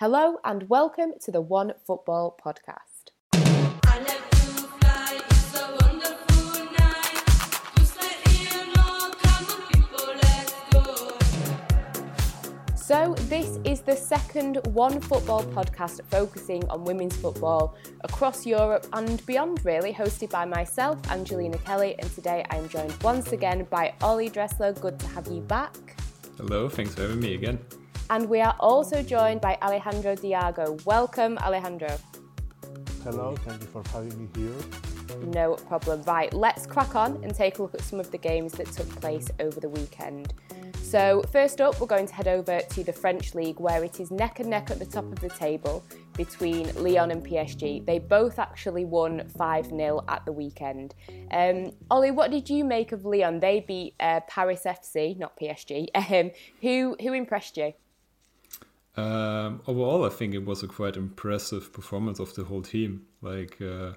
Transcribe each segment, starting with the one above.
Hello and welcome to the One Football podcast. So, this is the second OneFootball podcast focusing on women's football across Europe and beyond, really, hosted by myself, Angelina Kelly. And today I'm joined once again by Oli Dreßler. Good to have you back. Hello, thanks for having me again. And we are also joined by Alejandro Diago. Welcome, Alejandro. Hello, thank you for having me here. No problem. Right, let's crack on and take a look at some of the games that took place over the weekend. So, first up, we're going to head over to the French League where it is neck and neck at the top of the table between Lyon and PSG. They both actually won 5 0 at the weekend. Um, Oli, what did you make of Lyon? They beat uh, Paris FC, not PSG. Um, who, who impressed you? Um, overall, I think it was a quite impressive performance of the whole team. Like, uh,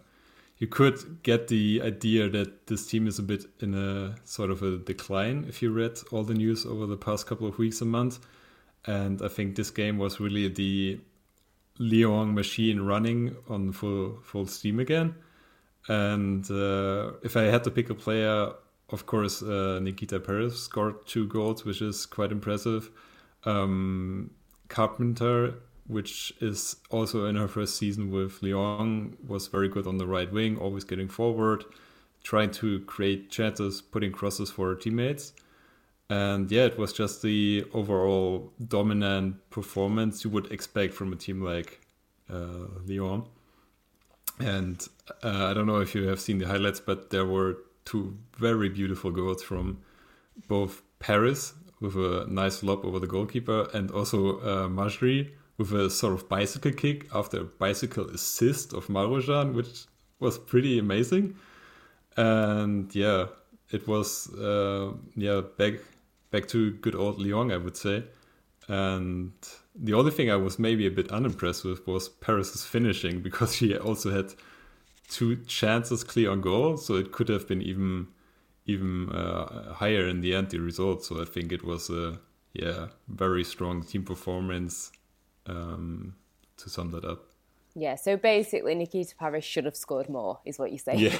you could get the idea that this team is a bit in a sort of a decline if you read all the news over the past couple of weeks and months. And I think this game was really the Lyon machine running on full full steam again. And uh, if I had to pick a player, of course, uh, Nikita Parris scored two goals, which is quite impressive. Um, Carpenter which is also in her first season with Lyon, was very good on the right wing, always getting forward, trying to create chances, putting crosses for her teammates. And yeah, it was just the overall dominant performance you would expect from a team like uh, Lyon. And uh, I don't know if you have seen the highlights, but there were two very beautiful goals from both Parris with a nice lob over the goalkeeper and also uh, Majri with a sort of bicycle kick after a bicycle assist of Marozsán, which was pretty amazing. And yeah, it was uh, yeah back back to good old Lyon, I would say. And the only thing I was maybe a bit unimpressed with was Parris's finishing because she also had two chances clear on goal, so it could have been even even uh, higher in the end the result. So I think it was a yeah very strong team performance um, to sum that up. Yeah, so basically, Nikita Parris should have scored more, is what you say. Yeah.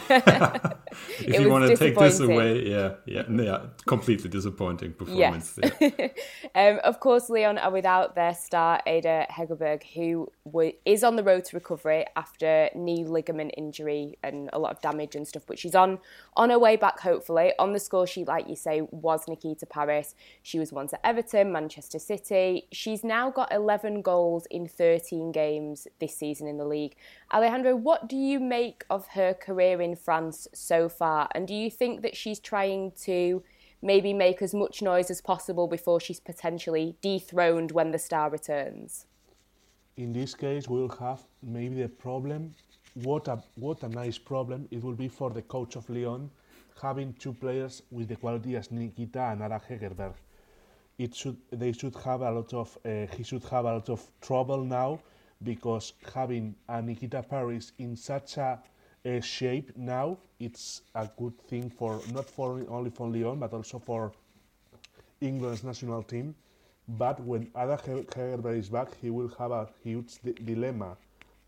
if you want to take this away, yeah, yeah, yeah, completely disappointing performance. Yes. Yeah. um, of course, Lyon are without their star Ada Hegerberg, who w- is on the road to recovery after knee ligament injury and a lot of damage and stuff. But she's on on her way back, hopefully. On the score sheet, like you say, was Nikita Parris. She was once at Everton, Manchester City. She's now got 11 goals in 13 games this season season in the league. Alejandro, what do you make of her career in France so far? And do you think that she's trying to maybe make as much noise as possible before she's potentially dethroned when the star returns? In this case, we'll have maybe the problem. What a what a nice problem it will be for the coach of Lyon having two players with the quality as Nikita and Ada Hegerberg. It should they should have a lot of uh, he should have a lot of trouble now because having a Nikita Parris in such a, a, shape now, it's a good thing for not for only for Lyon but also for England's national team. But when Ada Hegerberg is back, he will have a huge dilemma,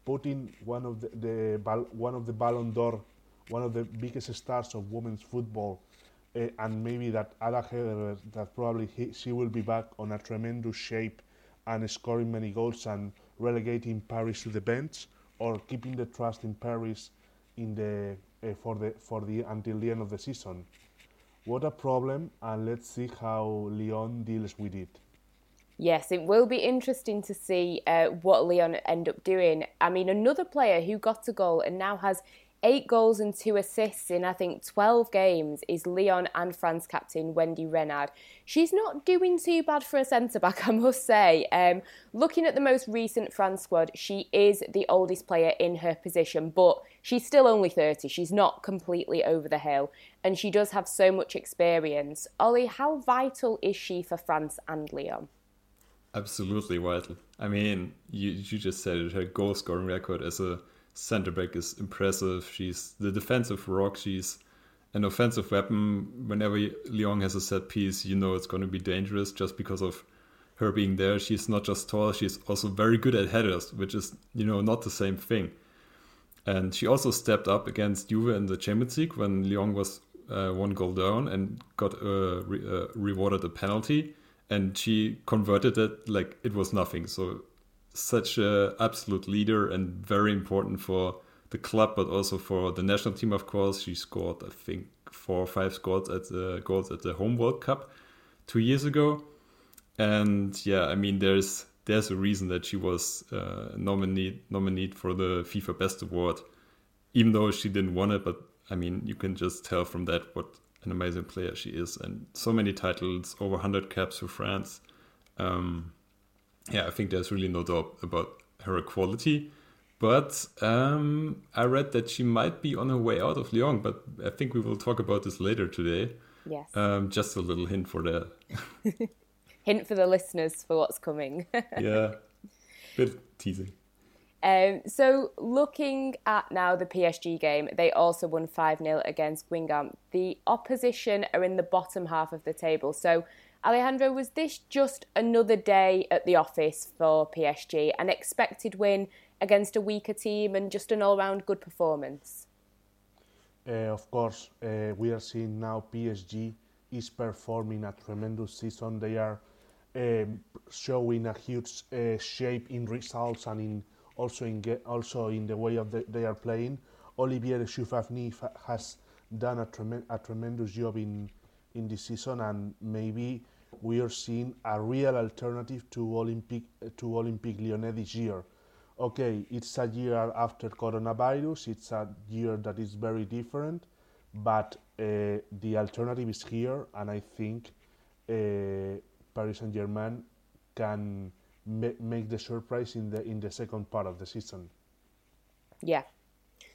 putting one of the, the one of the Ballon d'Or, one of the biggest stars of women's football, uh, and maybe that Ada Hegerberg, that probably he, she will be back on a tremendous shape and scoring many goals and relegating Parris to the bench or keeping the trust in Parris in the uh, for the for the until the end of the season. What a problem, and let's see how Lyon deals with it. Yes, it will be interesting to see uh, what Lyon end up doing. I mean, another player who got a goal and now has eight goals and two assists in I think 12 games is Lyon and France captain Wendy Renard. She's not doing too bad for a centre back, I must say. Um, looking at the most recent France squad, she is the oldest player in her position, but she's still only 30. She's not completely over the hill, and she does have so much experience. Oli, how vital is she for France and Lyon? Absolutely vital. I mean, you, you just said it, her goal scoring record as a center back is impressive. She's the defensive rock. She's an offensive weapon. Whenever Lyon has a set piece, you know it's going to be dangerous just because of her being there, she's not just tall, she's also very good at headers, which is, you know, not the same thing. And she also stepped up against Juve in the Champions League when Lyon was uh, one goal down and got uh, re- uh, rewarded a penalty. And she converted it like it was nothing. So, such a absolute leader and very important for the club, but also for the national team. Of course, she scored, I think, four or five goals at the goals at the home World Cup two years ago. And yeah, I mean, there's there's a reason that she was uh, nominated nominated for the FIFA Best Award, even though she didn't win it. But I mean, you can just tell from that what an amazing player she is, and so many titles, over 100 caps for France. Um, yeah, I think there's really no doubt about her quality. But um, I read that she might be on her way out of Lyon, but I think we will talk about this later today. Yes. Um, just a little hint for that. hint for the listeners for what's coming. yeah, bit teasing. Um, so, looking at now the PSG game, they also won 5 0 against Guingamp. The opposition are in the bottom half of the table. So, Alejandro, was this just another day at the office for PSG? An expected win against a weaker team and just an all round good performance? Uh, of course, uh, we are seeing now PSG is performing a tremendous season. They are um, showing a huge uh, shape in results and in also in also in the way of the, they are playing. Olivier Echouafni has done a, trem- a tremendous job in in this season, and maybe we are seeing a real alternative to Olympic to Olympique Lyonnais this year. Okay, it's a year after coronavirus. It's a year that is very different, but uh, the alternative is here, and I think uh, Paris Saint Germain can make the surprise in the in the second part of the season. Yeah,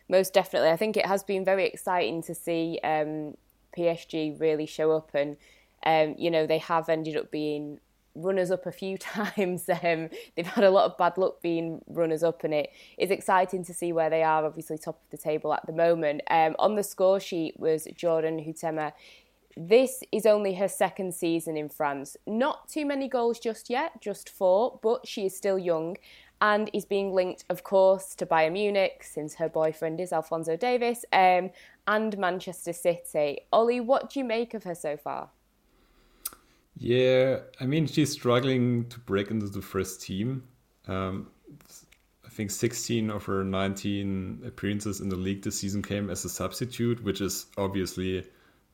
most definitely. I think it has been very exciting to see um, PSG really show up, and um, you know they have ended up being runners up a few times. Um, they've had a lot of bad luck being runners up, and it is exciting to see where they are. Obviously, top of the table at the moment. Um, on the score sheet was Jordyn Huitema. This is only her second season in France. Not too many goals just yet, just four, but she is still young and is being linked, of course, to Bayern Munich since her boyfriend is Alphonso Davies um, and Manchester City. Oli, what do you make of her so far? Yeah, I mean, she's struggling to break into the first team. Um, I think 16 of her 19 appearances in the league this season came as a substitute, which is obviously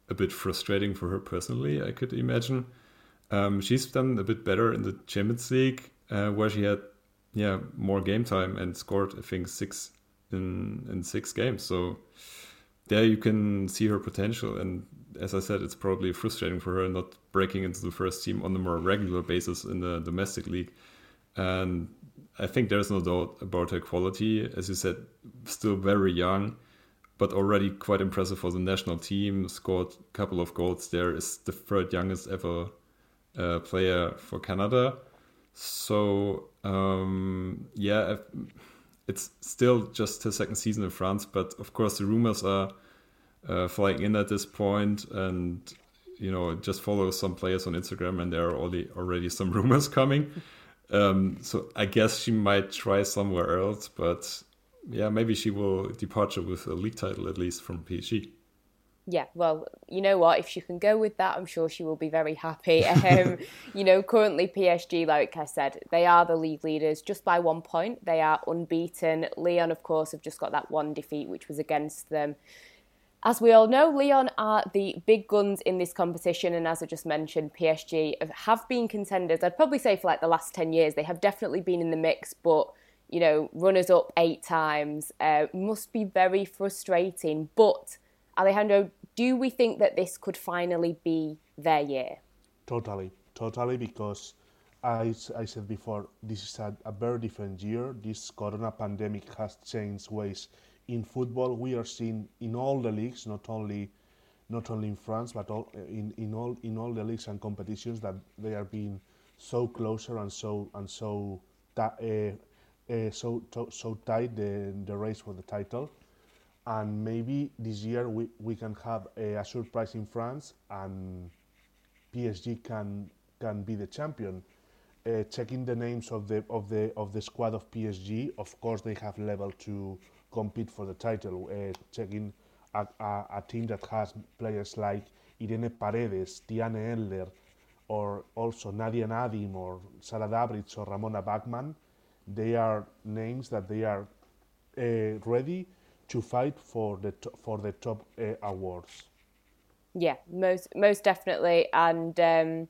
a bit frustrating for her personally, I could imagine. Um, she's done a bit better in the Champions League, uh, where she had yeah more game time and scored I think six in in six games. So there you can see her potential. And as I said, it's probably frustrating for her not breaking into the first team on a more regular basis in the domestic league. And I think there's no doubt about her quality. As you said, still very young, but already quite impressive for the national team. Scored a couple of goals there. Is the third youngest ever uh, player for Canada. So um, yeah, it's still just her second season in France, but of course the rumors are uh, flying in at this point, and you know just follow some players on Instagram, and there are already already some rumors coming. Um, so I guess she might try somewhere else, but yeah, maybe she will departure with a league title at least from PSG yeah, well, you know what? If she can go with that, I'm sure she will be very happy. Um, you know, currently PSG, like I said, they are the league leaders just by one point. They are unbeaten. Lyon, of course, have just got that one defeat, which was against them. As we all know, Lyon are the big guns in this competition, and as I just mentioned, PSG have been contenders. I'd probably say for like the last 10 years, they have definitely been in the mix, but you know, runners up eight times uh, must be very frustrating. But Alejandro, do we think that this could finally be their year? Totally, totally, because I, I said before, this is a, a very different year. This corona pandemic has changed ways in football. We are seeing in all the leagues, not only not only in France, but all, in, in all in all the leagues and competitions that they are being so closer and so and so uh, uh, so to, so tight the the race for the title and maybe this year we, we can have a, a surprise in France and PSG can can be the champion. uh, checking the names of the of the of the squad of PSG, of course they have level to compete for the title. Uh, checking a, a, a, team that has players like Irene Paredes, Diane Endler, or also Nadia Nadim, or Sara Dabritz, or Ramona Bachmann, they are names that they are uh, ready to fight for the for the top uh, awards. Yeah, most most definitely, and um,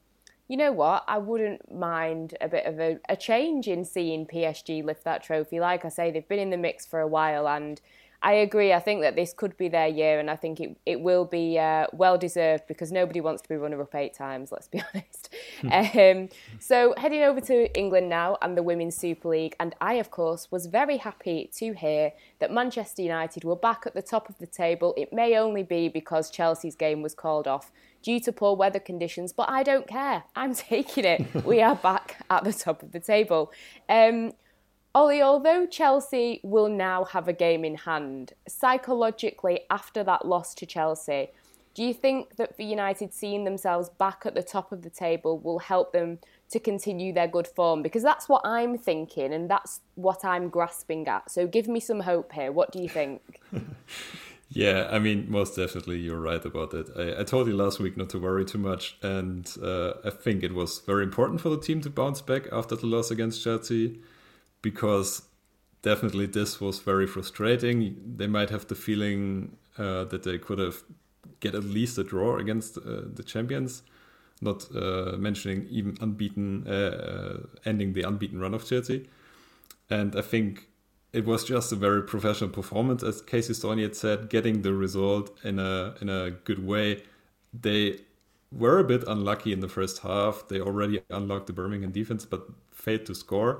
you know what? I wouldn't mind a bit of a, a change in seeing PSG lift that trophy. Like I say, they've been in the mix for a while, and I agree. I think that this could be their year, and I think it, it will be uh, well deserved because nobody wants to be runner up eight times, let's be honest. Hmm. um, so, heading over to England now and the Women's Super League, and I, of course, was very happy to hear that Manchester United were back at the top of the table. It may only be because Chelsea's game was called off due to poor weather conditions, but I don't care. I'm taking it. we are back at the top of the table. Um, Oli, although Chelsea will now have a game in hand, psychologically, after that loss to Chelsea, do you think that for United seeing themselves back at the top of the table will help them to continue their good form? Because that's what I'm thinking and that's what I'm grasping at. So give me some hope here. What do you think? yeah, I mean, most definitely you're right about it. I, I, told you last week not to worry too much, and uh, I think it was very important for the team to bounce back after the loss against Chelsea because definitely this was very frustrating. They might have the feeling uh, that they could have get at least a draw against uh, the champions, not uh, mentioning even unbeaten, uh, uh, ending the unbeaten run of Chelsea. And I think it was just a very professional performance, as Casey Stoney had said, getting the result in a in a good way. They were a bit unlucky in the first half. They already unlocked the Birmingham defense, but failed to score.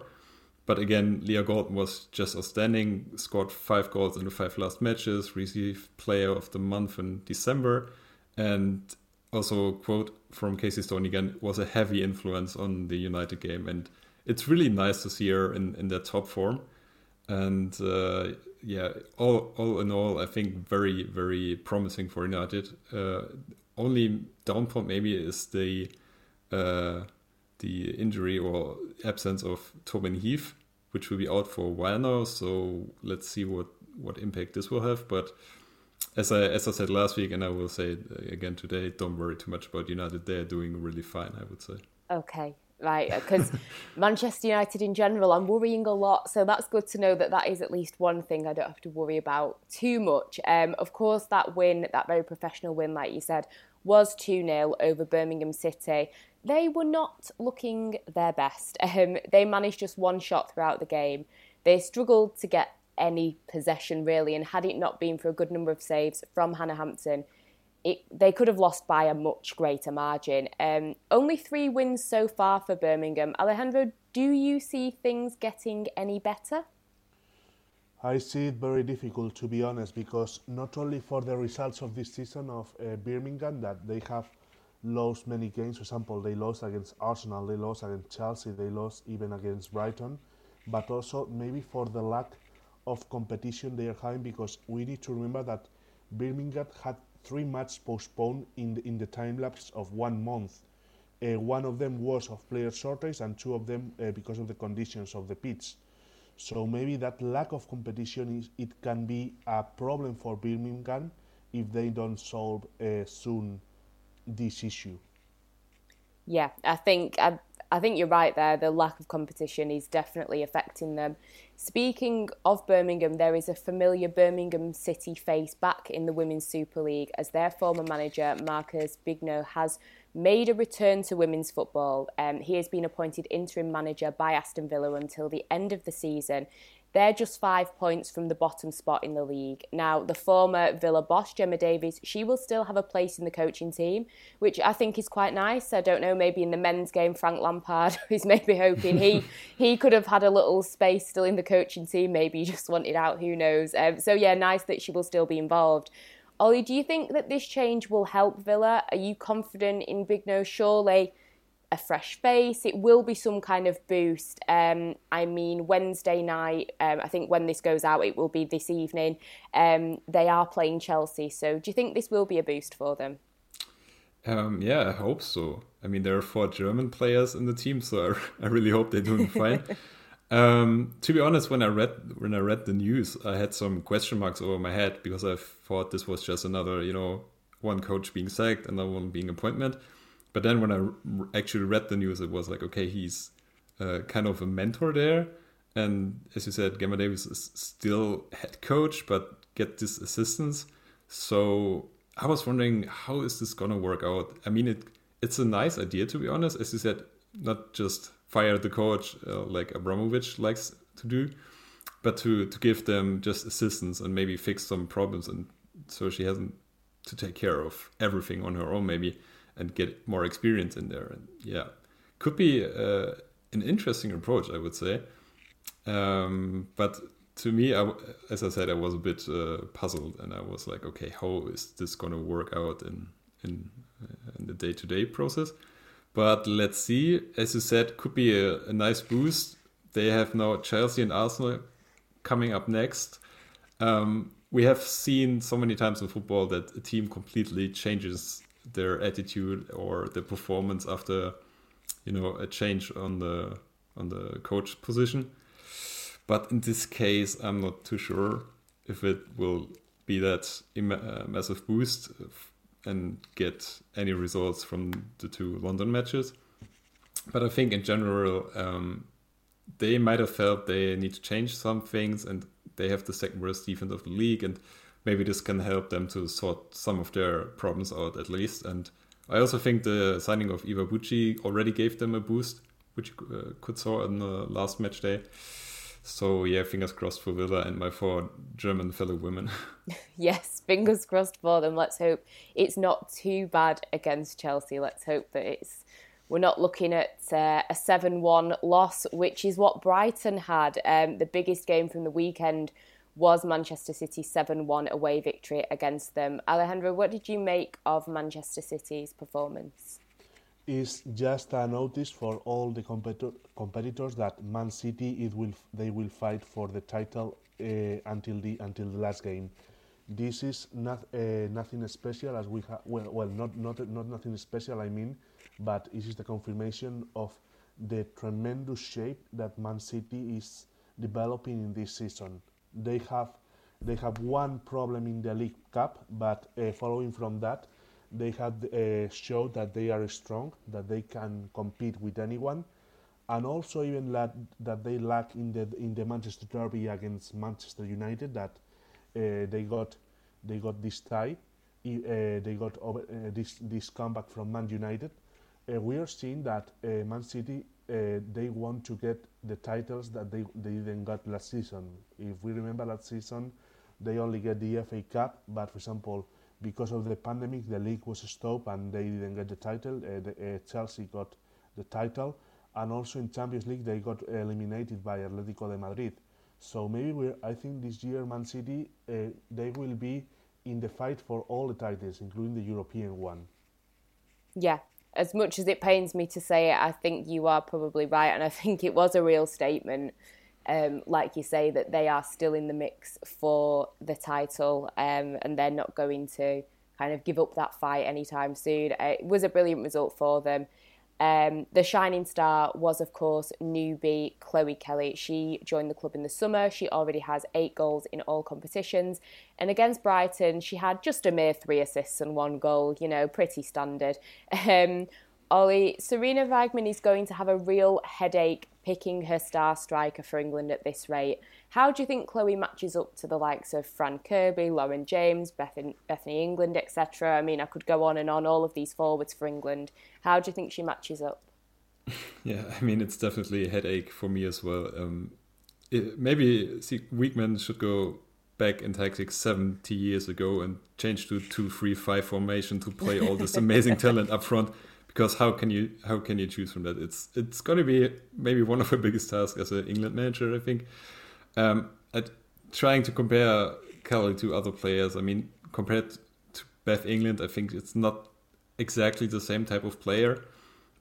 But again, Leah Galton was just outstanding, scored five goals in the five last matches, received Player of the Month in December, and also, quote from Casey Stone again, was a heavy influence on the United game. And it's really nice to see her in, in that top form. And uh, yeah, all, all in all, I think very, very promising for United. Uh, only down point maybe is the uh, the injury or absence of Tobin Heath, which will be out for a while now. So let's see what what impact this will have. But as I as I said last week, and I will say again today, don't worry too much about United. They're doing really fine, I would say. Okay, right? Because Manchester United in general, I'm worrying a lot. So that's good to know that that is at least one thing I don't have to worry about too much. Um, of course, that win, that very professional win, like you said, was 2 0 over Birmingham City they were not looking their best. Um, they managed just one shot throughout the game. They struggled to get any possession really, and had it not been for a good number of saves from Hannah Hampton, it, they could have lost by a much greater margin. Um, only three wins so far for Birmingham. Alejandro, do you see things getting any better? I see it very difficult to be honest, because not only for the results of this season of uh, Birmingham that they have lost many games. For example, they lost against Arsenal, they lost against Chelsea, they lost even against Brighton, but also maybe for the lack of competition they are having because we need to remember that Birmingham had three matches postponed in the, in the time lapse of one month. Uh, one of them was of player shortage, and two of them uh, because of the conditions of the pitch. So maybe that lack of competition is it can be a problem for Birmingham if they don't solve uh, soon this issue. Yeah, I think I, I think you're right there. The lack of competition is definitely affecting them. Speaking of Birmingham, there is a familiar Birmingham City face back in the Women's Super League as their former manager, Marcus Bignot, has made a return to women's football. Um, he has been appointed interim manager by Aston Villa until the end of the season. They're just five points from the bottom spot in the league. Now, the former Villa boss, Gemma Davies, she will still have a place in the coaching team, which I think is quite nice. I don't know, maybe in the men's game, Frank Lampard is maybe hoping he he could have had a little space still in the coaching team. Maybe he just wanted out, who knows. Um, so, yeah, nice that she will still be involved. Oli, do you think that this change will help Villa? Are you confident in Bignot? Surely a fresh face. It will be some kind of boost. Um, I mean, Wednesday night, um, I think when this goes out, it will be this evening. Um, they are playing Chelsea. So do you think this will be a boost for them? Um, yeah, I hope so. I mean, there are four German players in the team, so I, I really hope they're doing fine. um, to be honest, when I read when I read the news, I had some question marks over my head because I thought this was just another, you know, one coach being sacked, another one being appointment. But then when I actually read the news, it was like, okay, he's uh, kind of a mentor there. And as you said, Gemma Davies is still head coach, but get this assistance. So I was wondering, how is this gonna work out? I mean, it it's a nice idea to be honest. As you said, not just fire the coach uh, like Abramovich likes to do, but to to give them just assistance and maybe fix some problems, and so she hasn't to take care of everything on her own, maybe, and get more experience in there. And yeah, could be uh, an interesting approach, I would say. Um, but to me, I, as I said, I was a bit uh, puzzled, and I was like, okay, how is this going to work out in in, uh, in the day to day process? But let's see. As you said, could be a, a, nice boost. They have now Chelsea and Arsenal coming up next. Um, we have seen so many times in football that a team completely changes their attitude or their performance after, you know, a change on the on the coach position. But in this case, I'm not too sure if it will be that uh, massive boost and get any results from the two London matches. But I think in general, um, they might have felt they need to change some things and they have the second worst defense of the league. And maybe this can help them to sort some of their problems out at least. And I also think the signing of Iwabuchi already gave them a boost, which uh, could saw on the last match day. So yeah, fingers crossed for Villa and my four German fellow women. yes, fingers crossed for them. Let's hope it's not too bad against Chelsea. Let's hope that it's we're not looking at uh, a seven-one loss, which is what Brighton had. Um, the biggest game from the weekend was Manchester City seven-one away victory against them. Alejandro, what did you make of Manchester City's performance? Is just a notice for all the competitor, competitors that Man City it will they will fight for the title uh, until the until the last game. This is not uh, nothing special as we have well, well not not not nothing special I mean, but this is the confirmation of the tremendous shape that Man City is developing in this season. They have they have one problem in the League Cup, but uh, following from that, they have uh, showed that they are strong, that they can compete with anyone, and also even that, that they lack in the in the Manchester derby against Manchester United that uh, they got they got this tie, uh, they got over, uh, this this comeback from Man United. Uh, we are seeing that uh, Man City they want to get the titles that they they didn't got last season. If we remember last season, they only get the FA Cup, but for example because of the pandemic, the league was stopped and they didn't get the title. Uh, the, uh, Chelsea got the title, and also in Champions League they got eliminated by Atletico de Madrid. So maybe I think this year Man City uh, they will be in the fight for all the titles, including the European one. Yeah, as much as it pains me to say it, I think you are probably right, and I think it was a real statement um, like you say, that they are still in the mix for the title um, and they're not going to kind of give up that fight anytime soon. Uh, it was a brilliant result for them. Um, the shining star was, of course, newbie Chloe Kelly. She joined the club in the summer. She already has eight goals in all competitions. And against Brighton, she had just a mere three assists and one goal, you know, pretty standard. Um, Oli, Sarina Wiegman is going to have a real headache picking her star striker for England at this rate. How do you think Chloe matches up to the likes of Fran Kirby, Lauren James, Bethany, Bethany England, etc.? I mean, I could go on and on, all of these forwards for England. How do you think she matches up? Yeah, I mean, it's definitely a headache for me as well. Um, it, maybe see, Wiegman should go back in tactics 70 years ago and change to 2-3-5 formation to play all this amazing talent up front because how can you how can you choose from that? It's it's going to be maybe one of the biggest tasks as an England manager. I think. Um, at trying to compare Kelly to other players, I mean, compared to Beth England, I think it's not exactly the same type of player.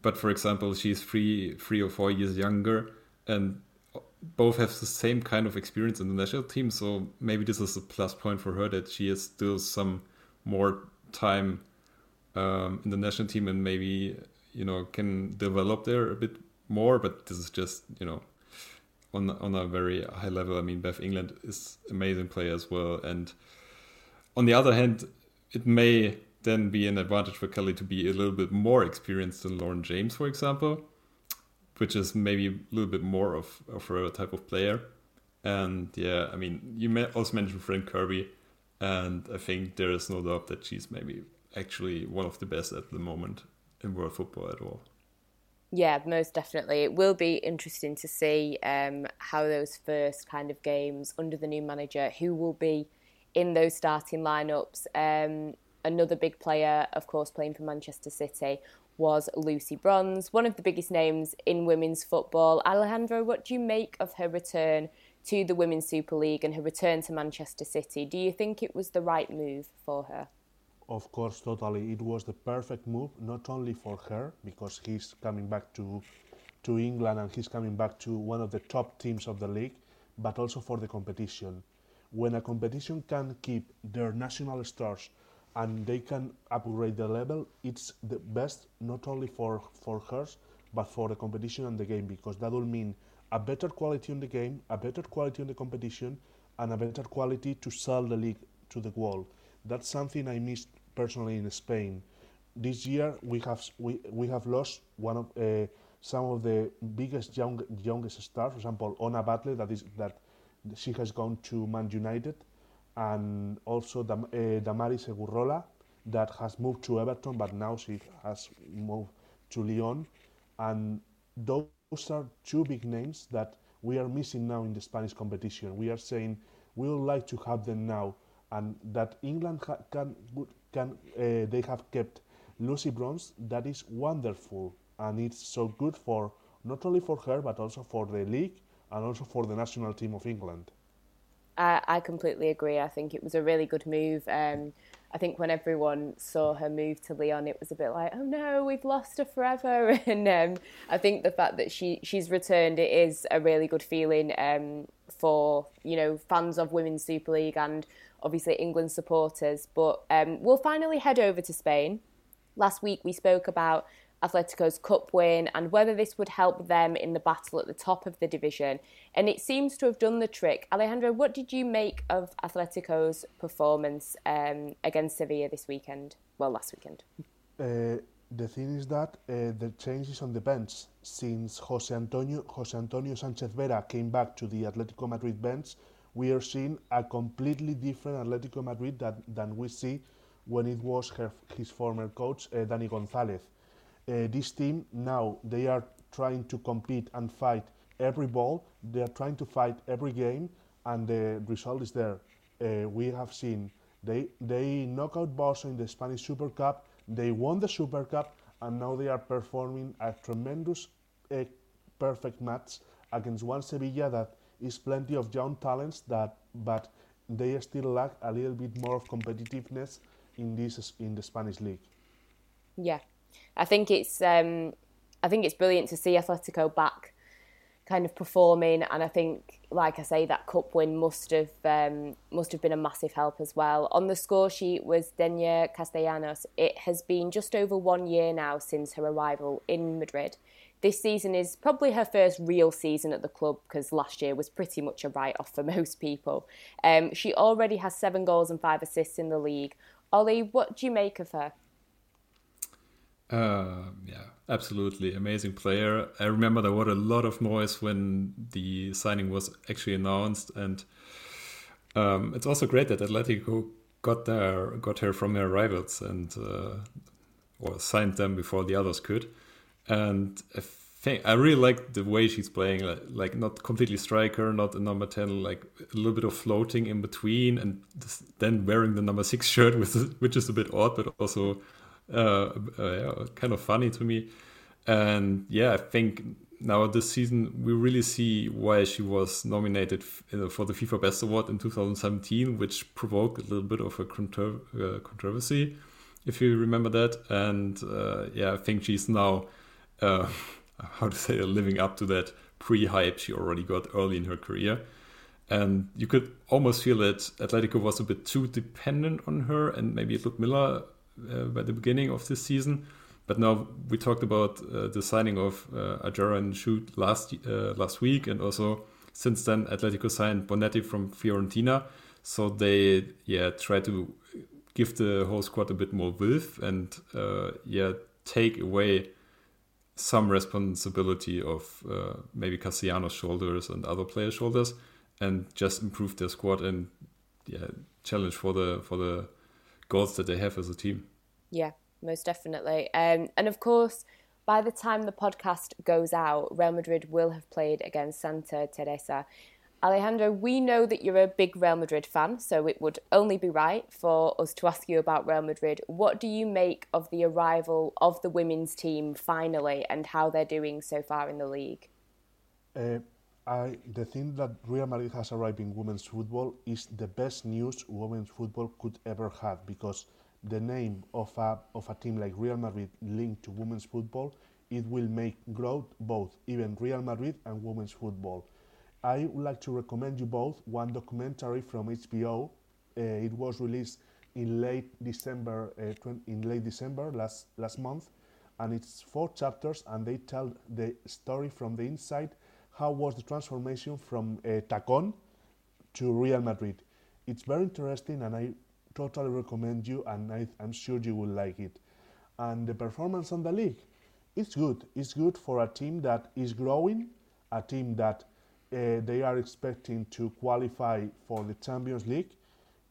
But for example, she's three three or four years younger, and both have the same kind of experience in the national team. So maybe this is a plus point for her that she has still some more time um, in the national team and maybe you know can develop there a bit more. But this is just you know on on a very high level. I mean, Beth England is amazing player as well, and on the other hand, it may then be an advantage for Kelly to be a little bit more experienced than Lauren James, for example, which is maybe a little bit more of, of her type of player. And yeah, I mean, you also mentioned Fran Kirby, and I think there is no doubt that she's maybe actually one of the best at the moment in world football at all. Yeah, most definitely. It will be interesting to see um, how those first kind of games under the new manager, who will be in those starting lineups. Um, another big player, of course, playing for Manchester City was Lucy Bronze, one of the biggest names in women's football. Alejandro, what do you make of her return to the Women's Super League and her return to Manchester City? Do you think it was the right move for her? Of course, totally. It was the perfect move, not only for her, because he's coming back to, to England and he's coming back to one of the top teams of the league, but also for the competition. When a competition can keep their national stars and they can upgrade the level, it's the best not only for, for her, but for the competition and the game, because that will mean a better quality on the game, a better quality on the competition, and a better quality to sell the league to the world. That's something I missed personally in Spain. This year we have we, we have lost one of uh, some of the biggest young, youngest stars. For example, Ona Batlle, that is that she has gone to Man United, and also Dam, uh, Damaris Egurrola, that has moved to Everton, but now she has moved to Lyon, and those are two big names that we are missing now in the Spanish competition. We are saying we would like to have them now and that England can can uh, they have kept Lucy Bronze. That is wonderful, and it's so good for not only for her but also for the league and also for the national team of England. I, I completely agree. I think it was a really good move. Um, I think when everyone saw her move to Lyon, it was a bit like, oh no, we've lost her forever. And um, I think the fact that she she's returned, it is a really good feeling um, for you know fans of Women's Super League and obviously England supporters. But um, we'll finally head over to Spain. Last week we spoke about Atletico's cup win and whether this would help them in the battle at the top of the division. And it seems to have done the trick. Alejandro, what did you make of Atletico's performance um, against Sevilla this weekend? Well, last weekend. Uh, the thing is that uh, the changes on the bench since Jose Antonio Jose Antonio Sanchez Vera came back to the Atletico Madrid bench we are seeing a completely different Atletico Madrid that, than we see when it was her, his former coach, uh, Dani Gonzalez. Uh, this team now they are trying to compete and fight every ball. They are trying to fight every game, and the result is there. Uh, we have seen they they knock out Barca in the Spanish Super Cup. They won the Super Cup, and now they are performing a tremendous, uh, perfect match against one Sevilla that is plenty of young talents that, but they still lack a little bit more of competitiveness in this in the Spanish league. Yeah, I think it's um, I think it's brilliant to see Atletico back, kind of performing, and I think, like I say, that cup win must have um, must have been a massive help as well. On the score sheet was Deyna Castellanos. It has been just over one year now since her arrival in Madrid this season is probably her first real season at the club because last year was pretty much a write off for most people. Um, she already has seven goals and five assists in the league. Oli, what do you make of her? Uh, yeah, absolutely amazing player. I remember there was a lot of noise when the signing was actually announced, and um, it's also great that Atletico got there, got her from her rivals, and uh, or signed them before the others could and I think I really like the way she's playing, like, like not completely striker, not a number ten, like a little bit of floating in between, and then wearing the number six shirt, which is, which is a bit odd, but also uh, uh, kind of funny to me. And yeah, I think now this season we really see why she was nominated for the FIFA Best Award in 2017, which provoked a little bit of a uh, controversy, if you remember that. And uh, yeah, I think she's now uh, how to say, living up to that pre-hype she already got early in her career. And you could almost feel that Atletico was a bit too dependent on her, and maybe Ludmila uh, by the beginning of this season. But now we talked about uh, the signing of uh, Ajara Nchout last uh, last week, and also since then Atletico signed Bonetti from Fiorentina. So they yeah try to give the whole squad a bit more width and uh, yeah take away some responsibility of uh, maybe Castellanos' shoulders and other players' shoulders, and just improve their squad and yeah challenge for the for the goals that they have as a team. Yeah, most definitely. Um, and of course, by the time the podcast goes out, Real Madrid will have played against Santa Teresa. Alejandro, we know that you're a big Real Madrid fan, so it would only be right for us to ask you about Real Madrid. What do you make of the arrival of the women's team finally and how they're doing so far in the league? Uh, I, the thing that Real Madrid has arrived in women's football is the best news women's football could ever have because the name of a, of a team like Real Madrid linked to women's football, it will make growth both even Real Madrid and women's football. I would like to recommend you both one documentary from HBO. Uh, it was released in late December, uh, in late December last last month, and it's four chapters, and they tell the story from the inside how was the transformation from uh, Tacon to Real Madrid. It's very interesting and I totally recommend you and I, am sure you will like it. And the performance on the league, it's good. It's good for a team that is growing, a team that uh, they are expecting to qualify for the Champions League.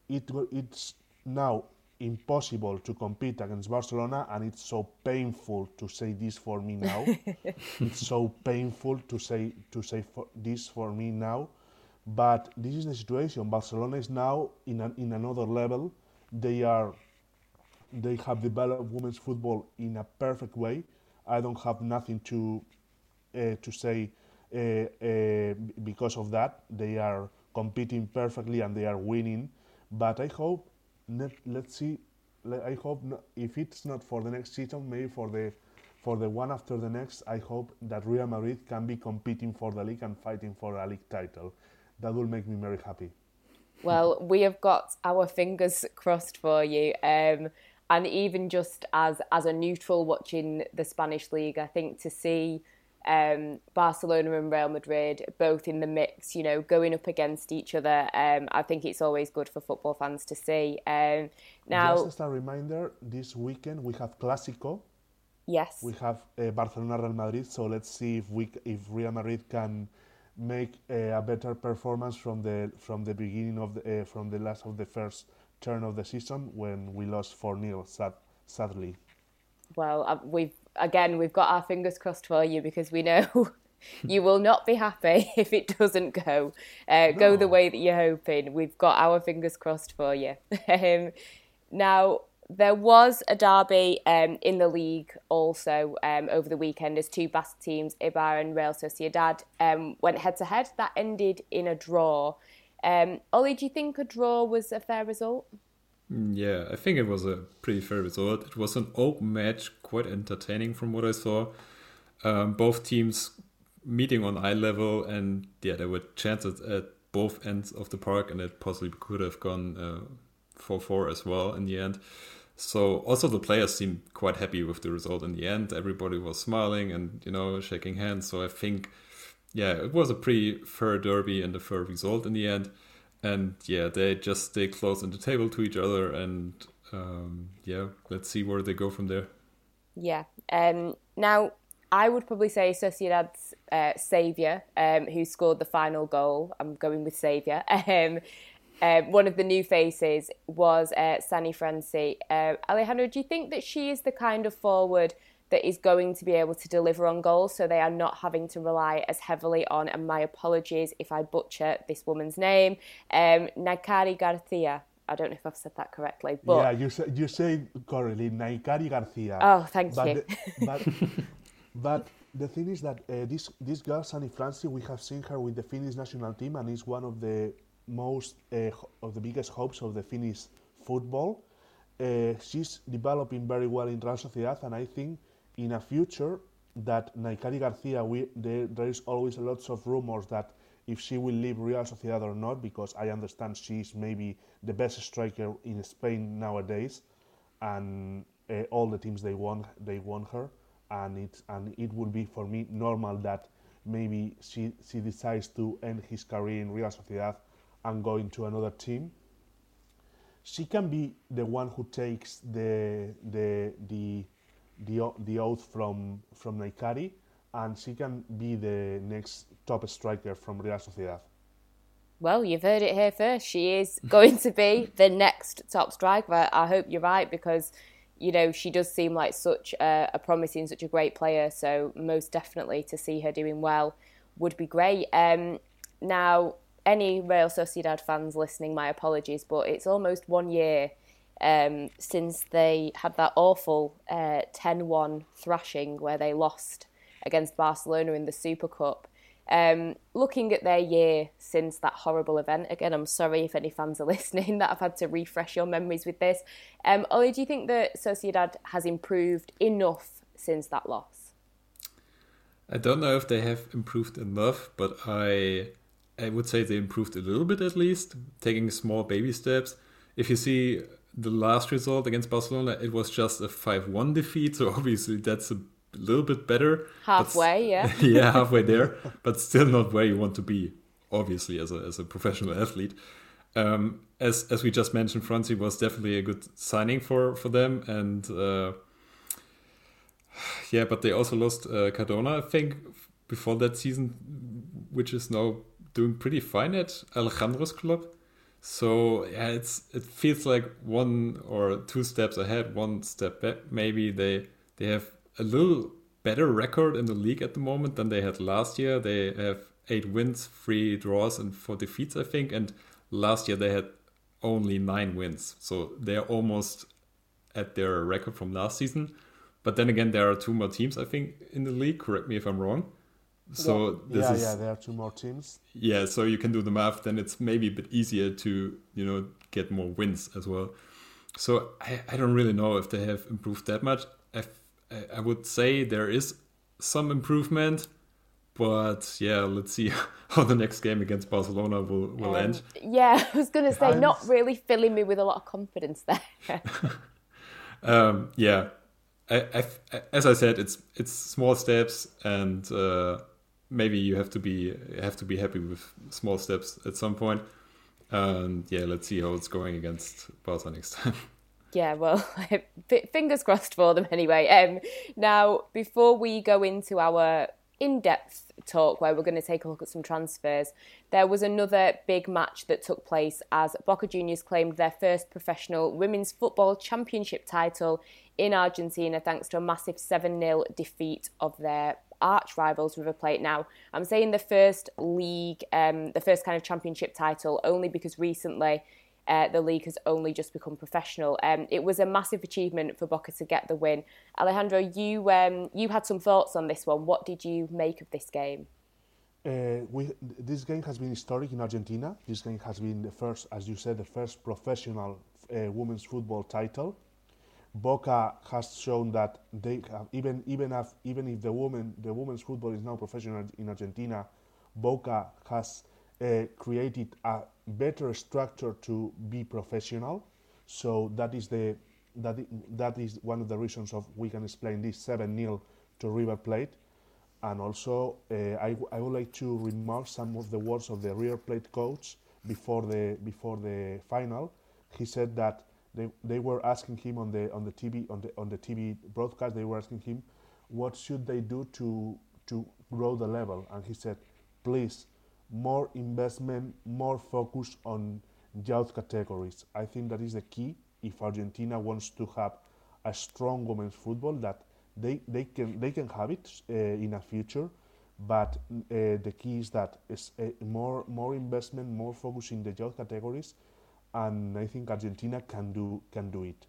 It, it's now impossible to compete against Barcelona, and it's so painful to say this for me now. it's so painful to say to say for this for me now, but this is the situation. Barcelona is now in an, in another level. They are they have developed women's football in a perfect way. I don't have nothing to uh, to say because of that. They are competing perfectly and they are winning. But I hope let, let's see. I hope if it's not for the next season, maybe for the for the one after the next. I hope that Real Madrid can be competing for the league and fighting for a league title. That will make me very happy. Well, we have got our fingers crossed for you. Um, and even just as as a neutral watching the Spanish league, I think to see um, Barcelona and Real Madrid both in the mix, you know, going up against each other. Um, I think it's always good for football fans to see. Um, now, just as a reminder, this weekend we have Clásico. Yes. We have uh, Barcelona Real Madrid, so let's see if we if Real Madrid can make uh, a better performance from the from the beginning of the uh, from the last of the first turn of the season when we lost 4 0 sad, sadly. Well, uh, we've again, we've got our fingers crossed for you because we know you will not be happy if it doesn't go uh, no. go the way that you're hoping. We've got our fingers crossed for you. um, now, there was a derby um, in the league also um, over the weekend as two Basque teams, Eibar and Real Sociedad, um, went head to head. That ended in a draw. Um, Oli, do you think a draw was a fair result? Yeah, I think it was a pretty fair result. It was an open match, quite entertaining from what I saw. Um, both teams meeting on eye level, and yeah, there were chances at both ends of the park, and it possibly could have gone 4 uh, 4 as well in the end. So also the players seemed quite happy with the result in the end. Everybody was smiling and you know shaking hands. So I think, yeah, it was a pretty fair derby and a fair result in the end and yeah, they just stay close on the table to each other, and um, yeah, let's see where they go from there. Yeah. Um, now, I would probably say Sociedad's uh, saviour, um, who scored the final goal. I'm going with saviour. Um, uh, one of the new faces was uh, Sanni Franssi. Uh, Alejandro, do you think that she is the kind of forward that is going to be able to deliver on goals so they are not having to rely as heavily on, and my apologies if I butcher this woman's name, um, Nahikari Garcia. I don't know if I've said that correctly, but yeah, you say you say correctly, Nahikari Garcia. Oh, thank but you. The, but, but the thing is that uh, this this girl, Sanni Franssi, we have seen her with the Finnish national team, and is one of the most uh, of the biggest hopes of the Finnish football. Uh, she's developing very well in Real Sociedad, and I think in a future that Nahikari Garcia, we, there, there is always lots of rumors that if she will leave Real Sociedad or not, because I understand she's maybe the best striker in Spain nowadays. and uh, all the teams they want they won her, and it and it would be for me normal that maybe she she decides to end his career in Real Sociedad and go into another team. She can be the one who takes the the the the, the oath from from Nahikari, and she can be the next top striker from Real Sociedad. Well, you've heard it here first. She is going to be the next top striker. I hope you're right because you know, she does seem like such a, a, promising, such a great player. So most definitely to see her doing well would be great. Um, now, any Real Sociedad fans listening, my apologies, but it's almost one year um, since they had that awful uh, 10-1 thrashing where they lost against Barcelona in the Super Cup. Um, looking at their year since that horrible event, again, I'm sorry if any fans are listening that I've had to refresh your memories with this. Um, Oli, do you think that Sociedad has improved enough since that loss? I don't know if they have improved enough, but I I would say they improved a little bit at least, taking small baby steps. If you see the last result against Barcelona, it was just a 5 1 defeat, so obviously that's a little bit better. Halfway, yeah. yeah, halfway there, but still not where you want to be, obviously, as a, as a professional athlete. Um, as as we just mentioned, Franssi was definitely a good signing for, for them. And uh, yeah, but they also lost uh, Cardona, I think, before that season, which is now doing pretty fine at Alejandro's club. So yeah, it's it feels like one or two steps ahead, one step back. Maybe they they have a little better record in the league at the moment than they had last year. They have eight wins, three draws, and four defeats, I think. And last year they had only nine wins. So they're almost at their record from last season. But then again, there are two more teams, I think, in the league. Correct me if I'm wrong. So yeah, yeah, is, yeah, there are two more teams. Yeah, so you can do the math. Then it's maybe a bit easier to you know get more wins as well. So I, I don't really know if they have improved that much. I I would say there is some improvement, but yeah, let's see how the next game against Barcelona will, will um, end. Yeah, I was going to say, not really filling me with a lot of confidence there. um, yeah, I, I, as I said, it's it's small steps, and uh, maybe you have to be have to be happy with small steps at some point. And yeah, let's see how it's going against Barca next time yeah, well, fingers crossed for them anyway. Um, now, before we go into our in depth talk where we're going to take a look at some transfers, there was another big match that took place as Boca Juniors claimed their first professional women's football championship title in Argentina thanks to a massive 7 0 defeat of their arch rivals River Plate. Now, I'm saying the first league, um, the first kind of championship title, only because recently uh, the league has only just become professional. Um, it was a massive achievement for Boca to get the win. Alejandro, you um, you had some thoughts on this one. What did you make of this game? Uh, we, this game has been historic in Argentina. This game has been the first, as you said, the first professional uh, women's football title. Boca has shown that they have, even even if even if the woman the women's football is now professional in Argentina, Boca has uh, created a better structure to be professional. So that is the that that is one of the reasons of we can explain this seven 0 to River Plate. And also, uh, I, I would like to remark some of the words of the River Plate coach before the before the final. He said that they, they were asking him on the on the TV on the on the TV broadcast. They were asking him what should they do to to grow the level, and he said, please more investment, more focus on youth categories. I think that is the key if Argentina wants to have a strong women's football that they, they can they can have it uh, in a future, but uh, the key is that it's uh, more more investment, more focus in the youth categories, and I think Argentina can do can do it.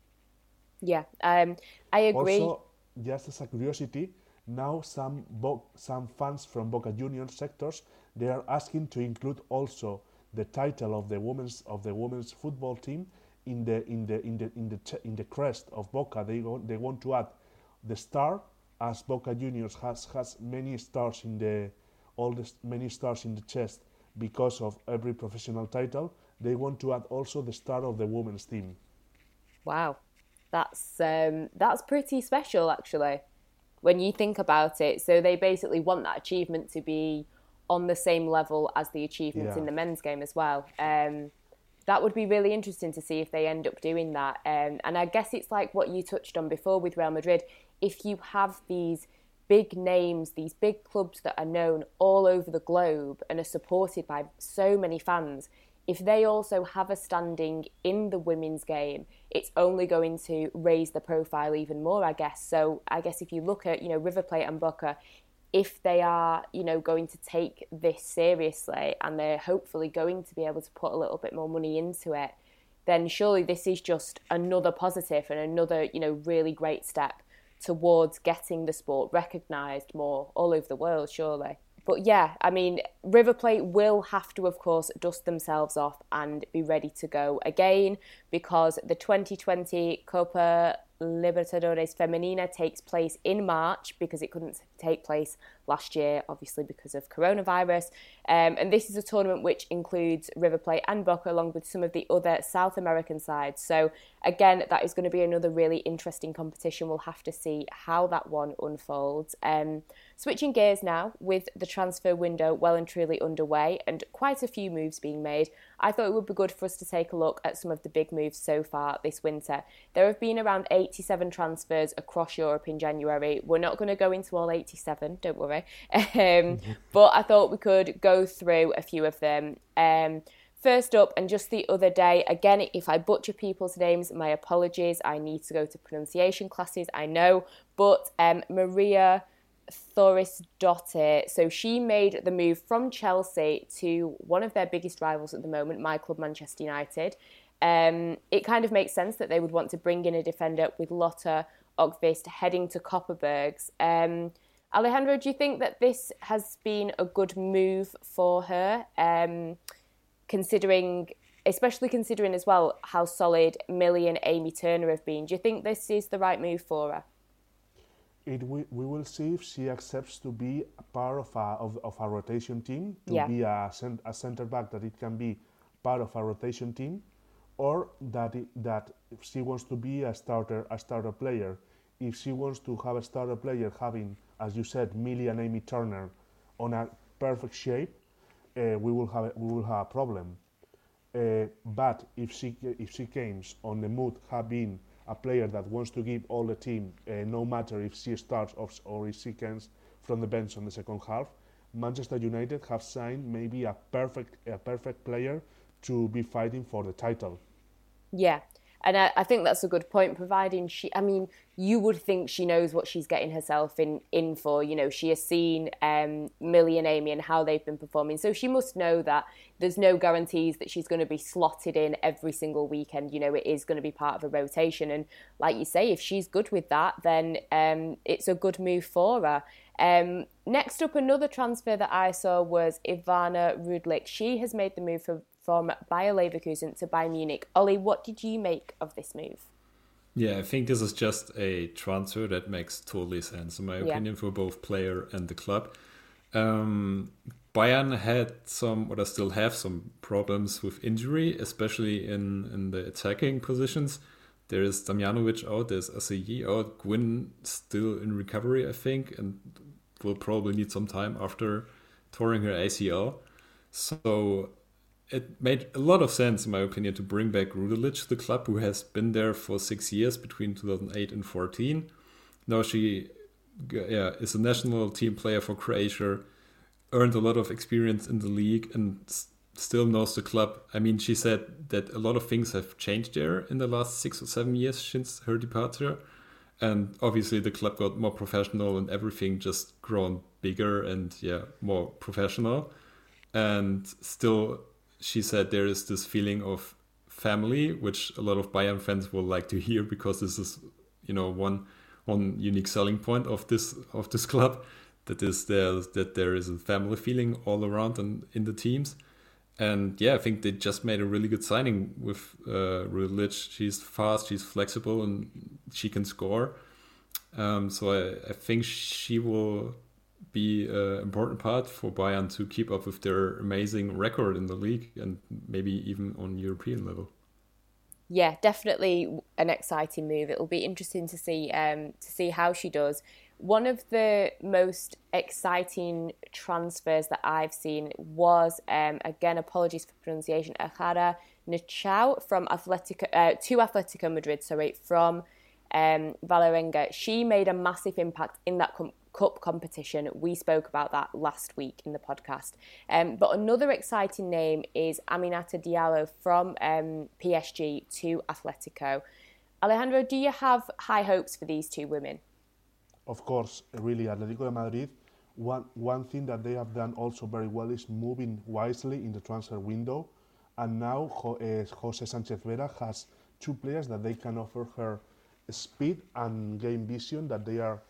Yeah, um, I agree. Also, just as a curiosity, now some Bo- some fans from Boca Juniors sectors they are asking to include also the title of the women's of the women's football team in the in the in the in the ch- in the crest of Boca. They go, they want to add the star as Boca Juniors has has many stars in the all the many stars in the chest because of every professional title. They want to add also the star of the women's team. Wow. That's um, that's pretty special, actually, when you think about it. So they basically want that achievement to be on the same level as the achievements Yeah. in the men's game as well. Um, that would be really interesting to see if they end up doing that. Um, and I guess it's like what you touched on before with Real Madrid. If you have these big names, these big clubs that are known all over the globe and are supported by so many fans, if they also have a standing in the women's game, it's only going to raise the profile even more, I guess. So I guess if you look at, you know, River Plate and Boca, if they are, you know, going to take this seriously and they're hopefully going to be able to put a little bit more money into it, then surely this is just another positive and another, you know, really great step towards getting the sport recognised more all over the world, surely. But yeah, I mean, River Plate will have to, of course, dust themselves off and be ready to go again because the 2020 Copa Libertadores Femenina takes place in March because it couldn't take place last year, obviously because of coronavirus. Um, and this is a tournament which includes River Plate and Boca along with some of the other South American sides. So again, that is going to be another really interesting competition. We'll have to see how that one unfolds. Um, switching gears now with the transfer window well and truly underway and quite a few moves being made. I thought it would be good for us to take a look at some of the big moves so far this winter. There have been around 87 transfers across Europe in January. We're not going to go into all 87, don't worry. Um, but I thought we could go through a few of them. Um, First up, and just the other day, again, if I butcher people's names, my apologies. I need to go to pronunciation classes, I know. But um, Maria Thoris Dotte, so she made the move from Chelsea to one of their biggest rivals at the moment, my club, Manchester United. Um, it kind of makes sense that they would want to bring in a defender with Lotta Ökvist heading to Kopparbergs. Um, Alejandro, do you think that this has been a good move for her? Um, considering, especially considering as well how solid Millie and Amy Turner have been. Do you think this is the right move for her? It we, we will see if she accepts to be a part of a, of, of a rotation team, to Yeah. be a, cent, a center back that it can be part of a rotation team, or that it, that if she wants to be a starter a starter player. If she wants to have a starter player having, as you said, Millie and Amy Turner on a perfect shape, uh, we will have a, we will have a problem. Uh, but if she if she comes on the mood have been a player that wants to give all the team, uh, no matter if she starts or, or if she comes from the bench on the second half, Manchester United have signed maybe a perfect a perfect player to be fighting for the title. Yeah. And I, I think that's a good point, providing she, I mean, you would think she knows what she's getting herself in, in for. You know, she has seen um, Millie and Amy and how they've been performing. So she must know that there's no guarantees that she's going to be slotted in every single weekend. You know, it is going to be part of a rotation. And like you say, if she's good with that, then um, it's a good move for her. Um, next up, another transfer that I saw was Ivana Rudelic. She has made the move from, from Bayer Leverkusen to Bayern Munich. Oli, what did you make of this move? Yeah, I think this is just a transfer that makes totally sense, in my Yeah. opinion, for both player and the club. Um, Bayern had some, or still have some problems with injury, especially in, in the attacking positions. There is Damjanovic out, there's Asseyi out, Gwinn still in recovery, I think, and will probably need some time after touring her ACL. So it made a lot of sense, in my opinion, to bring back Rudelic, the club who has been there for six years between 2008 and 14. Now she yeah, is a national team player for Croatia, earned a lot of experience in the league, and still knows the club. I mean, she said that a lot of things have changed there in the last six or seven years since her departure. And obviously, the club got more professional and everything just grown bigger and, yeah, more professional and still she said there is this feeling of family which a lot of bayern fans will like to hear because this is you know one one unique selling point of this of this club. That is there that there is a family feeling all around and in the teams. And yeah i think they just made a really good signing with uh Rudelic. she's fast she's flexible and she can score. Um, so I, I think she will be an important part for Bayern to keep up with their amazing record in the league and maybe even on European level. yeah, definitely an exciting move. It'll be interesting to see um, to see how she does. One of the most exciting transfers that I've seen was um, again apologies for pronunciation Ajara Nchout from Atletico uh, to Atletico Madrid. Sorry, from um, Vålerenga. She made a massive impact in that com- Cup competition. We spoke about that last week in the podcast. Um, but another exciting name is Aminata Diallo from um, PSG to Atletico. Alejandro, do you have high hopes for these two women? Of course, really, Atletico de Madrid. One, one thing that they have done also very well is moving wisely in the transfer window. And now uh, Jose Sanchez Vera has two players that they can offer her speed and game vision that they are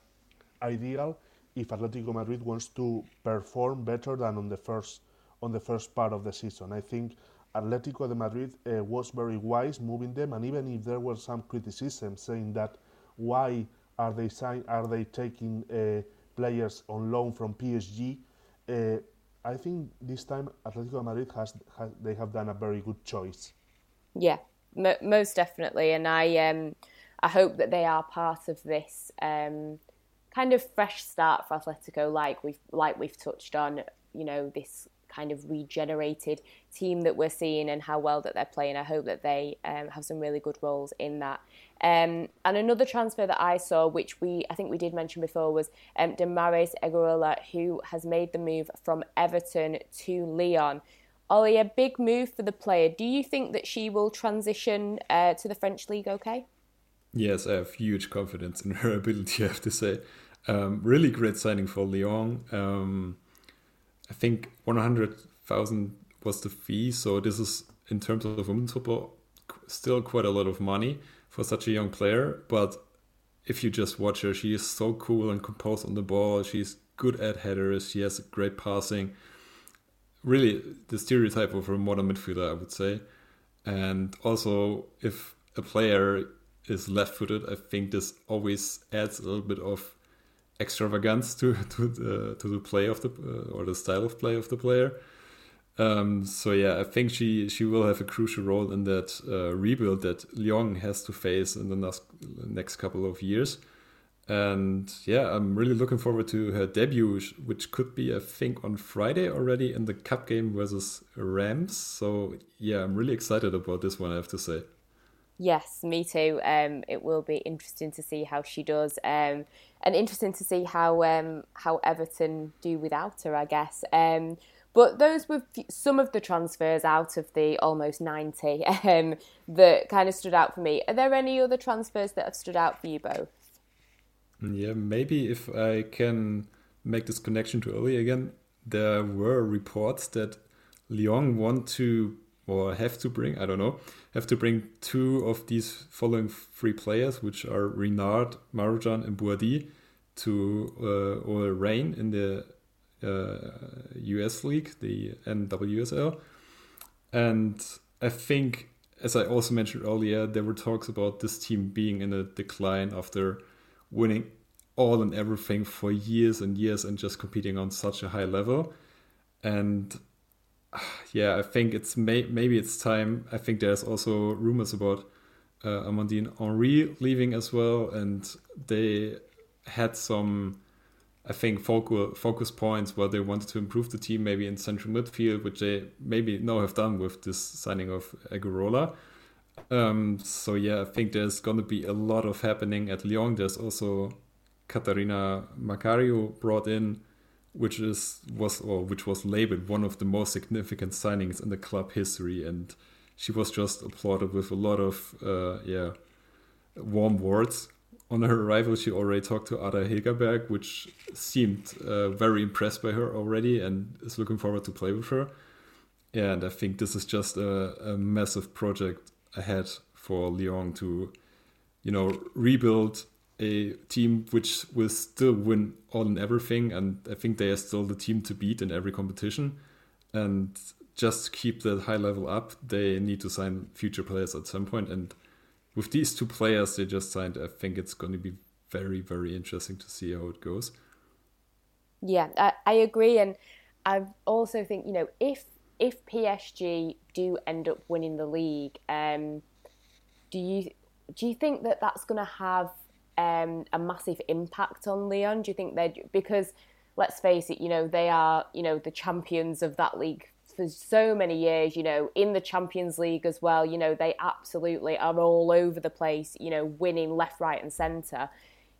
ideal if Atletico Madrid wants to perform better than on the first on the first part of the season. I think Atletico de Madrid uh, was very wise moving them, and even if there was some criticism saying that why are they sign, are they taking uh, players on loan from PSG, uh, I think this time Atletico de Madrid has, has, they have done a very good choice. Yeah, m- most definitely, and I um I hope that they are part of this um kind of fresh start for Atletico, like we've like we've touched on. You know, this kind of regenerated team that we're seeing and how well that they're playing. I hope that they um, have some really good roles in that. Um, and another transfer that I saw, which we I think we did mention before, was um, Damaris Egurola, who has made the move from Everton to Lyon. Oli, a big move for the player. Do you think that she will transition uh, to the French league? Okay. Yes, I have huge confidence in her ability. I have to say. Um, really great signing for Lyon. Um, I think 100,000 was the fee, so this is in terms of women's football still quite a lot of money for such a young player. But if you just watch her, she is so cool and composed on the ball. She's good at headers. She has great passing. Really, the stereotype of a modern midfielder, I would say. And also, if a player is left-footed, I think this always adds a little bit of extravagance to to the to the play of the uh, or the style of play of the player. Um, so yeah, I think she she will have a crucial role in that uh, rebuild that Lyon has to face in the next next couple of years. And yeah, I'm really looking forward to her debut, which could be, I think, on Friday already in the cup game versus Rams. So yeah, I'm really excited about this one. I have to say. Yes, me too. Um, it will be interesting to see how she does, um, and interesting to see how um, how Everton do without her. I guess. Um, but those were some of the transfers out of the almost ninety um, that kind of stood out for me. Are there any other transfers that have stood out for you both? Yeah, maybe if I can make this connection to earlier again, there were reports that Lyon want to or have to bring, I don't know, have to bring two of these following three players, which are Renard, Marozsán, and Bouhaddi, to uh, or Reign in the uh, US League, the NWSL. And I think, as I also mentioned earlier, there were talks about this team being in a decline after winning all and everything for years and years and just competing on such a high level. And yeah, I think it's may, maybe it's time. I think there's also rumors about uh, Amandine Henry leaving as well, and they had some, I think, focus focus points where they wanted to improve the team, maybe in central midfield, which they maybe now have done with this signing of Egurola. Um, so yeah, I think there's gonna be a lot of happening at Lyon. There's also Catarina Macario brought in which is was or which was labeled one of the most significant signings in the club history, and she was just applauded with a lot of uh, yeah warm words. On her arrival, she already talked to Ada Hegerberg, which seemed uh, very impressed by her already, and is looking forward to play with her. And I think this is just a, a massive project ahead for Lyon to, you know, rebuild a team which will still win all and everything, and I think they are still the team to beat in every competition. And just keep that high level up, they need to sign future players at some point. And with these two players they just signed, I think it's going to be very, very interesting to see how it goes. Yeah, I, I agree, and I also think you know if if PSG do end up winning the league, um, do you do you think that that's going to have um, a massive impact on Lyon? Do you think they because let's face it, you know they are you know the champions of that league for so many years, you know, in the Champions League as well. You know, they absolutely are all over the place, you know, winning left, right, and centre.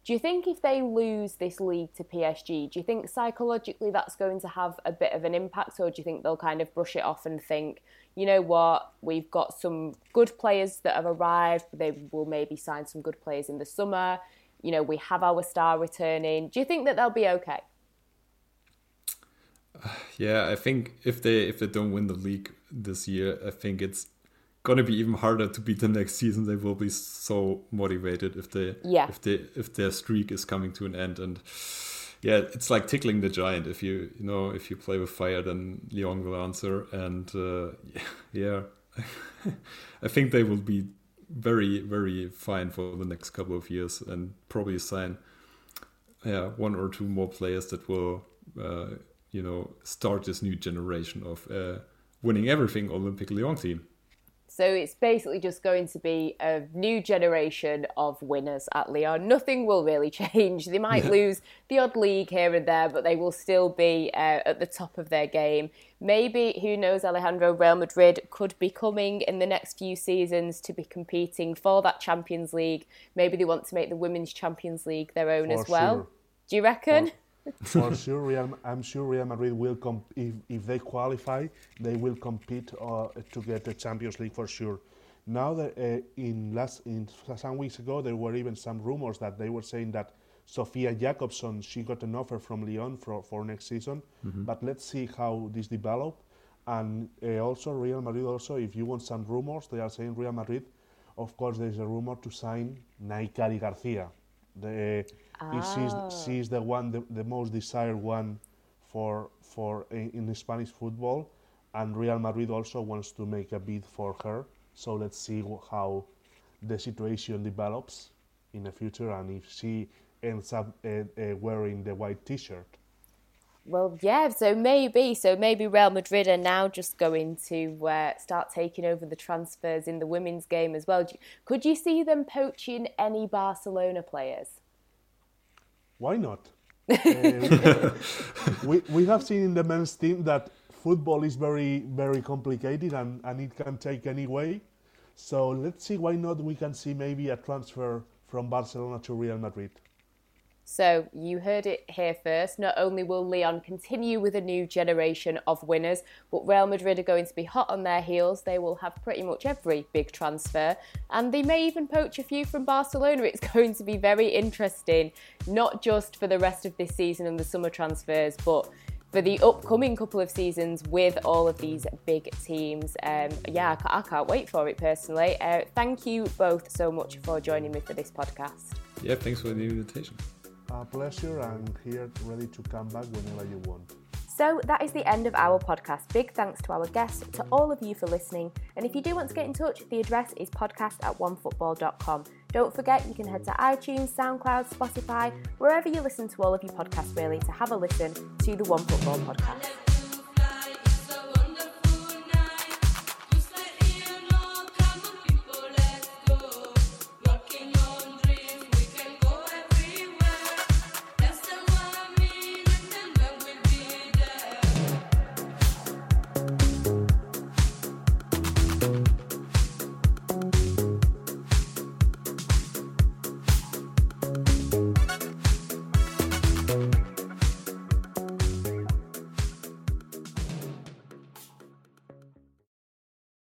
Do you think if they lose this league to PSG, do you think psychologically that's going to have a bit of an impact, or do you think they'll kind of brush it off and think, you know what, we've got some good players that have arrived, they will maybe sign some good players in the summer, you know, we have our star returning. Do you think that they'll be okay? Yeah, I think if they if they don't win the league this year, I think it's gonna be even harder to beat them next season. They will be so motivated if they yeah. if they if their streak is coming to an end and yeah, it's like tickling the giant. If you you know if you play with fire, then Lyon will answer. And uh, yeah, I think they will be very very fine for the next couple of years and probably sign yeah one or two more players that will uh, you know start this new generation of uh, winning everything Olympic Lyon team. So it's basically just going to be a new generation of winners at Lyon. Nothing will really change. They might lose the odd league here and there, but they will still be uh, at the top of their game. Maybe, who knows, Alejandro, Real Madrid could be coming in the next few seasons to be competing for that Champions League. Maybe they want to make the Women's Champions League their own for as well. Sure. Do you reckon? For- for sure, Real, I'm sure Real Madrid will comp- if, if they qualify, they will compete uh, to get the Champions League for sure. Now that uh, in last in some weeks ago there were even some rumors that they were saying that Sofia Jakobsson she got an offer from Lyon for, for next season, mm-hmm. but let's see how this develop. And uh, also Real Madrid also if you want some rumors they are saying Real Madrid, of course there is a rumor to sign Nahikari Garcia. The Oh. She's, she's the one, the, the most desired one for for in, in Spanish football, and Real Madrid also wants to make a bid for her. So let's see how the situation develops in the future, and if she ends up uh, uh, wearing the white T-shirt. Well, yeah, so maybe, so maybe Real Madrid are now just going to uh, start taking over the transfers in the women's game as well. Could you see them poaching any Barcelona players? Why not? uh, we, we have seen in the men's team that football is very, very complicated and, and it can take any way. So let's see why not we can see maybe a transfer from Barcelona to Real Madrid. So you heard it here first. Not only will Lyon continue with a new generation of winners, but Real Madrid are going to be hot on their heels. They will have pretty much every big transfer, and they may even poach a few from Barcelona. It's going to be very interesting, not just for the rest of this season and the summer transfers, but for the upcoming couple of seasons with all of these big teams. Um, yeah, I can't wait for it personally. Uh, thank you both so much for joining me for this podcast. Yeah, thanks for the invitation a pleasure and here ready to come back whenever you want. So that is the end of our podcast. Big thanks to our guests, to all of you for listening. And if you do want to get in touch, the address is podcast at onefootball.com. Don't forget you can head to iTunes, SoundCloud, Spotify, wherever you listen to all of your podcasts really to have a listen to the OneFootball podcast.